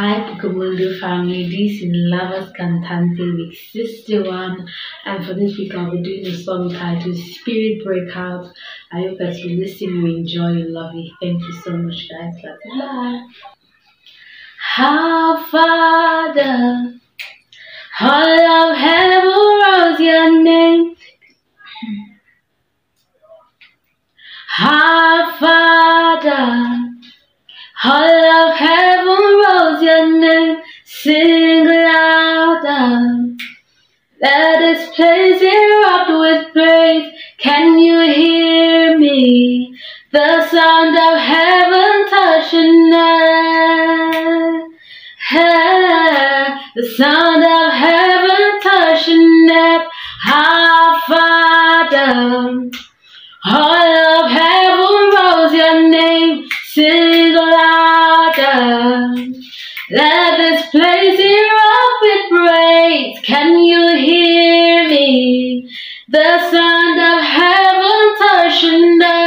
Hi Pukamundo family, this is La Voz Cantante with Sister One and for this week I'll be doing a song titled Spirit Breakout. I hope as you listen you enjoy, you love it. Thank you so much guys. Bye. How Father, all of heaven rose your name. Our Let this place erupt with praise. Can you hear me? The sound of heaven touching earth. The sound of heaven touching earth. Our Father, all of heaven rose your name, sing louder. Let this place with praise. Can you hear me? The sound of heaven touching earth.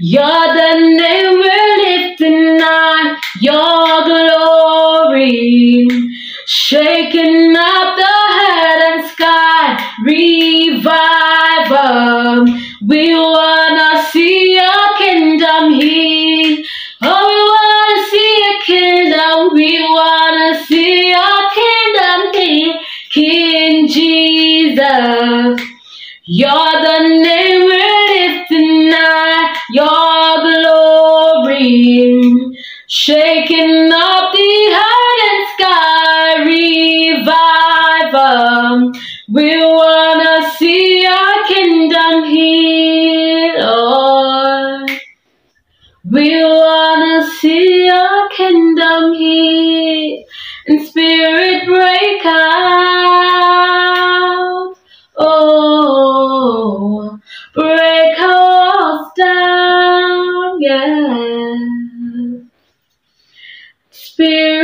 You're the name we're lifting on. Your glory, shaking up the head and sky. Revival, we wanna see your kingdom here. Oh, we wanna see your kingdom. We wanna see your kingdom here. King Jesus. You're the name shaking up the earth and sky, revival. We wanna see your kingdom here, Lord. We wanna see your kingdom here, and spirit break out. Spirit